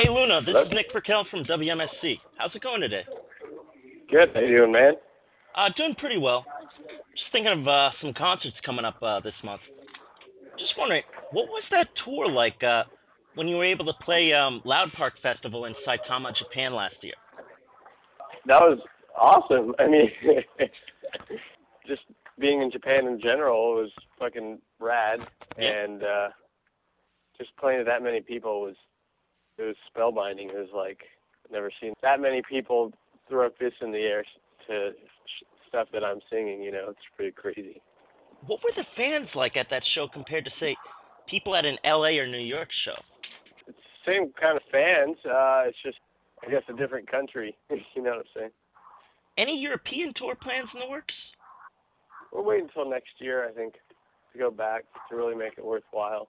Hey Luna, this Hello? is Nick Burkell from WMSC. How's it going today? Good. How you doing, man? Uh, doing pretty well. Just thinking of uh, some concerts coming up uh, this month. Just wondering, what was that tour like uh, when you were able to play um, Loud Park Festival in Saitama, Japan last year? That was awesome. I mean, just being in Japan in general was fucking rad, Yeah. and uh just playing to that many people was it was spellbinding. It was like I've never seen that many people throw fists in the air to sh- stuff that I'm singing. You know, it's pretty crazy. What were the fans like at that show compared to, say, people at an LA or New York show? It's the same kind of fans. Uh It's just I guess a different country. you know what I'm saying? Any European tour plans in the works? We're waiting until next year, I think, to go back to really make it worthwhile.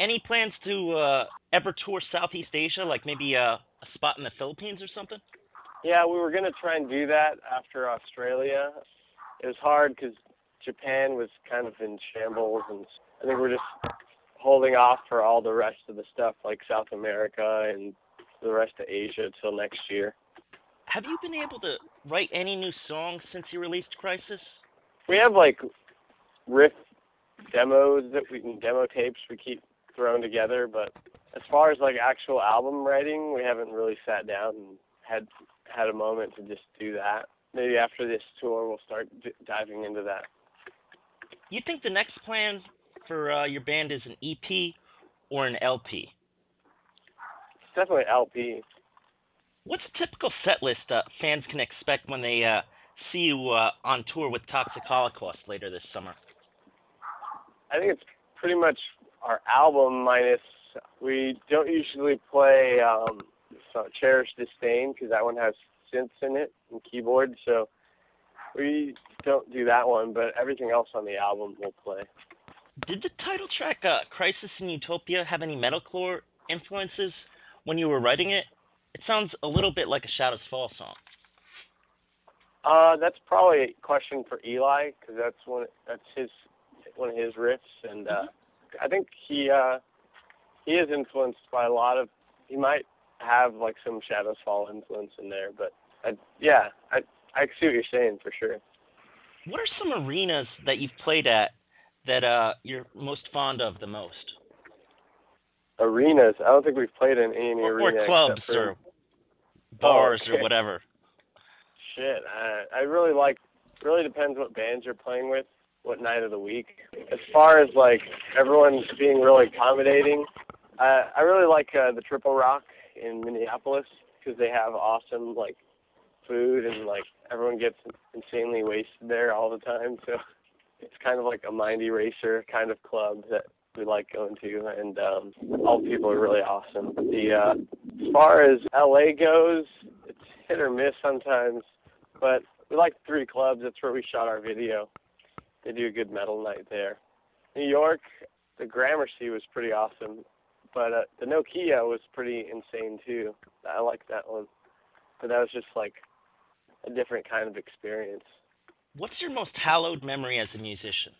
Any plans to uh, ever tour Southeast Asia, like maybe uh, a spot in the Philippines or something? Yeah, we were gonna try and do that after Australia. It was hard because Japan was kind of in shambles, and I think we're just holding off for all the rest of the stuff like South America and the rest of Asia till next year. Have you been able to write any new songs since you released Crisis? We have like riff demos that we can demo tapes we keep throwing together, but as far as like actual album writing, we haven't really sat down and had had a moment to just do that. Maybe after this tour, we'll start d- diving into that. You think the next plan for uh, your band is an EP or an LP? It's definitely LP. What's a typical set list uh, fans can expect when they uh, see you uh, on tour with Toxic Holocaust later this summer? I think it's pretty much our album minus. We don't usually play um, so Cherish Disdain because that one has synths in it and keyboard, so we don't do that one. But everything else on the album we'll play. Did the title track uh, Crisis in Utopia have any metalcore influences when you were writing it? It sounds a little bit like a Shadows Fall song. Uh, that's probably a question for Eli because that's one. That's his one of his riffs, and uh, I think he uh, he is influenced by a lot of. He might have like some Shadows Fall influence in there, but I, yeah, I I see what you're saying for sure. What are some arenas that you've played at that uh, you're most fond of the most? Arenas. I don't think we've played in any Or, arena or clubs for, or bars okay. or whatever. Shit, I I really like. Really depends what bands you're playing with, what night of the week. As far as like everyone being really accommodating, uh, I really like uh, the Triple Rock in Minneapolis because they have awesome like food and like everyone gets insanely wasted there all the time. So it's kind of like a mind eraser kind of club that we like going to, and um, all people are really awesome. The uh, as far as LA goes, it's hit or miss sometimes, but we like three clubs. That's where we shot our video. They do a good metal night there. New York, the Gramercy was pretty awesome, but uh, the Nokia was pretty insane too. I like that one, but that was just like a different kind of experience. What's your most hallowed memory as a musician?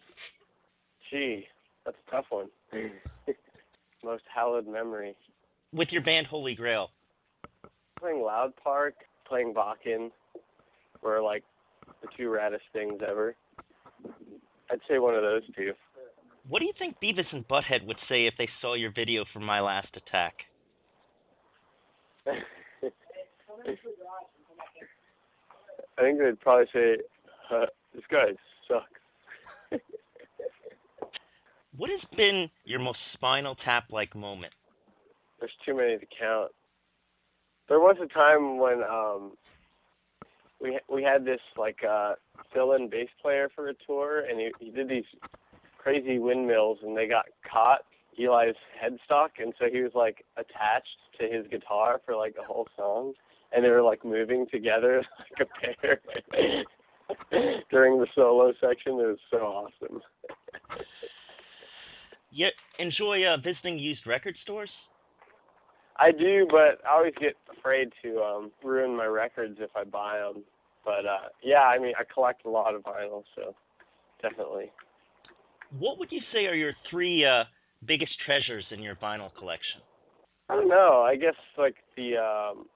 Gee, that's a tough one. Most hallowed memory. With your band Holy Grail, Playing Loud Park, playing Wacken were like the two raddest things ever. I'd say one of those two. what do you think Beavis and Butthead would say if they saw your video from My Last Attack? I think they'd probably say, uh, "This guy sucks." What has been your most Spinal Tap like moment? There's too many to count. There was a time when um we we had this like uh fill-in bass player for a tour, and he he did these crazy windmills, and they got caught Eli's headstock, and so he was like attached to his guitar for like a whole song, and they were like moving together like a pair during the solo section. It was so awesome. You enjoy uh, visiting used record stores? I do, but I always get afraid to um ruin my records if I buy them. But uh yeah, I mean, I collect a lot of vinyl, so definitely. What would you say are your three uh, biggest treasures in your vinyl collection? I don't know. I guess like the um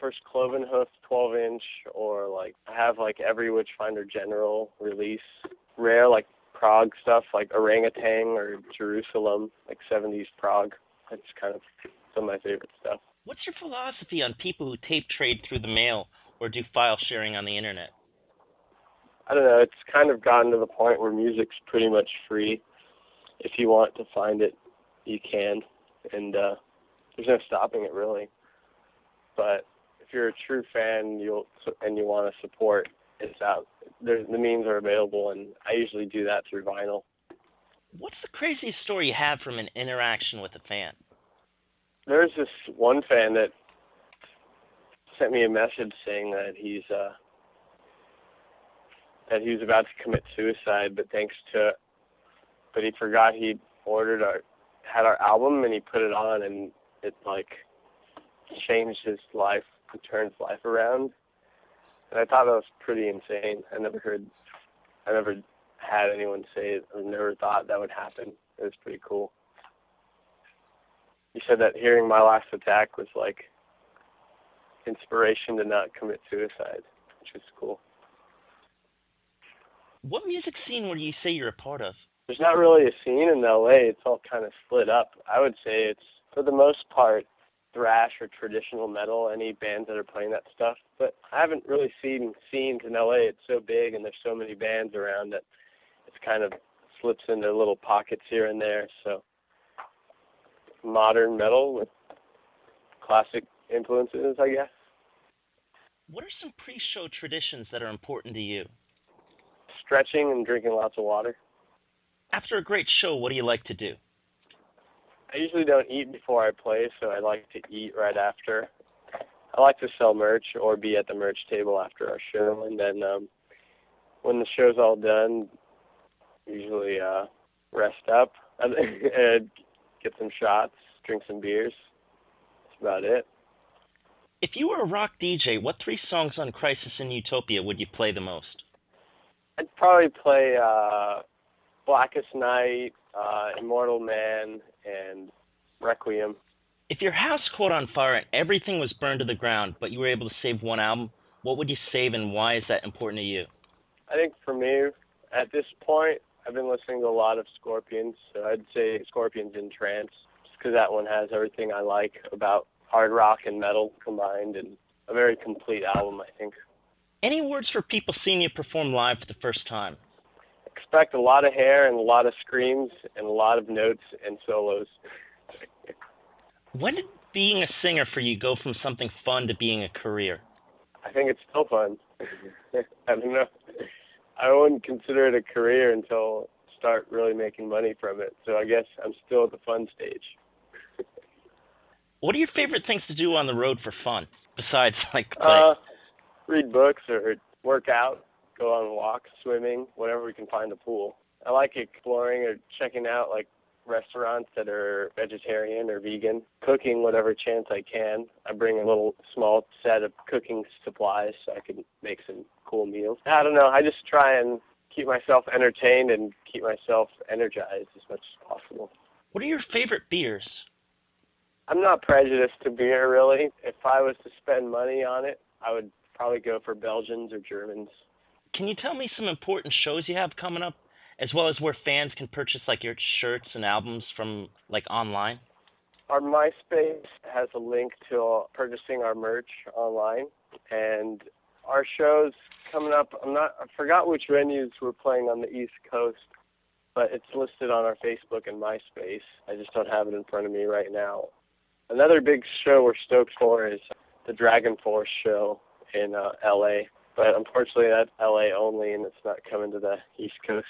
first Cloven Hoof 12 inch, or like I have like every Witchfinder General release. Rare like prog stuff like Orangutan or Jerusalem, like 70s prog. That's kind of some of my favorite stuff. What's your philosophy on people who tape trade through the mail or do file sharing on the internet? I don't know. It's kind of gotten to the point where music's pretty much free. If you want to find it, you can, and uh, there's no stopping it really. But if you're a true fan, you'll and you want to support, it's out. There's the means are available, and I usually do that through vinyl. What's the craziest story you have from an interaction with a fan? There's this one fan that sent me a message saying that he's uh that he was about to commit suicide, but thanks to but he forgot he ordered our had our album and he put it on and it like changed his life turned his life around. And I thought that was pretty insane. I never heard I never had anyone say it or never thought that would happen. It was pretty cool. He said that hearing my last attack was like inspiration to not commit suicide, which is cool. What music scene would you say you're a part of? There's not really a scene in LA. It's all kind of split up. I would say it's for the most part thrash or traditional metal, any bands that are playing that stuff. But I haven't really seen scenes in LA. It's so big and there's so many bands around that it's kind of slips into little pockets here and there. So modern metal with classic influences, I guess. What are some pre-show traditions that are important to you? Stretching and drinking lots of water. After a great show, what do you like to do? I usually don't eat before I play, so I like to eat right after. I like to sell merch or be at the merch table after our show, and then um, when the show's all done, usually uh, rest up and get some shots, drink some beers. That's about it. If you were a rock DJ, what three songs on Crisis in Utopia would you play the most? I'd probably play uh, Blackest Night, uh, Immortal Man, and Requiem. If your house caught on fire and everything was burned to the ground, but you were able to save one album, what would you save and why is that important to you? I think for me, at this point, I've been listening to a lot of Scorpions, so I'd say Scorpions in Trance, just because that one has everything I like about hard rock and metal combined, and a very complete album, I think. Any words for people seeing you perform live for the first time? Expect a lot of hair and a lot of screams and a lot of notes and solos. when did being a singer for you go from something fun to being a career? I think it's still fun. I don't know. I wouldn't consider it a career until start really making money from it. So I guess I'm still at the fun stage. What are your favorite things to do on the road for fun besides like play? Uh, read books or work out, go on walks, swimming, whenever we can find a pool. I like exploring or checking out like restaurants that are vegetarian or vegan, cooking whatever chance I can. I bring a little small set of cooking supplies so I can make some cool meals. I don't know, I just try and keep myself entertained and keep myself energized as much as possible. What are your favorite beers? I'm not prejudiced to beer really. If I was to spend money on it, I would probably go for Belgians or Germans. Can you tell me some important shows you have coming up, as well as where fans can purchase like your shirts and albums from like online? Our MySpace has a link to purchasing our merch online, and our shows coming up. I'm not. I forgot which venues we're playing on the East Coast, but it's listed on our Facebook and MySpace. I just don't have it in front of me right now. Another big show we're stoked for is the DragonForce show in uh, LA. But unfortunately, that's LA only, and it's not coming to the East Coast.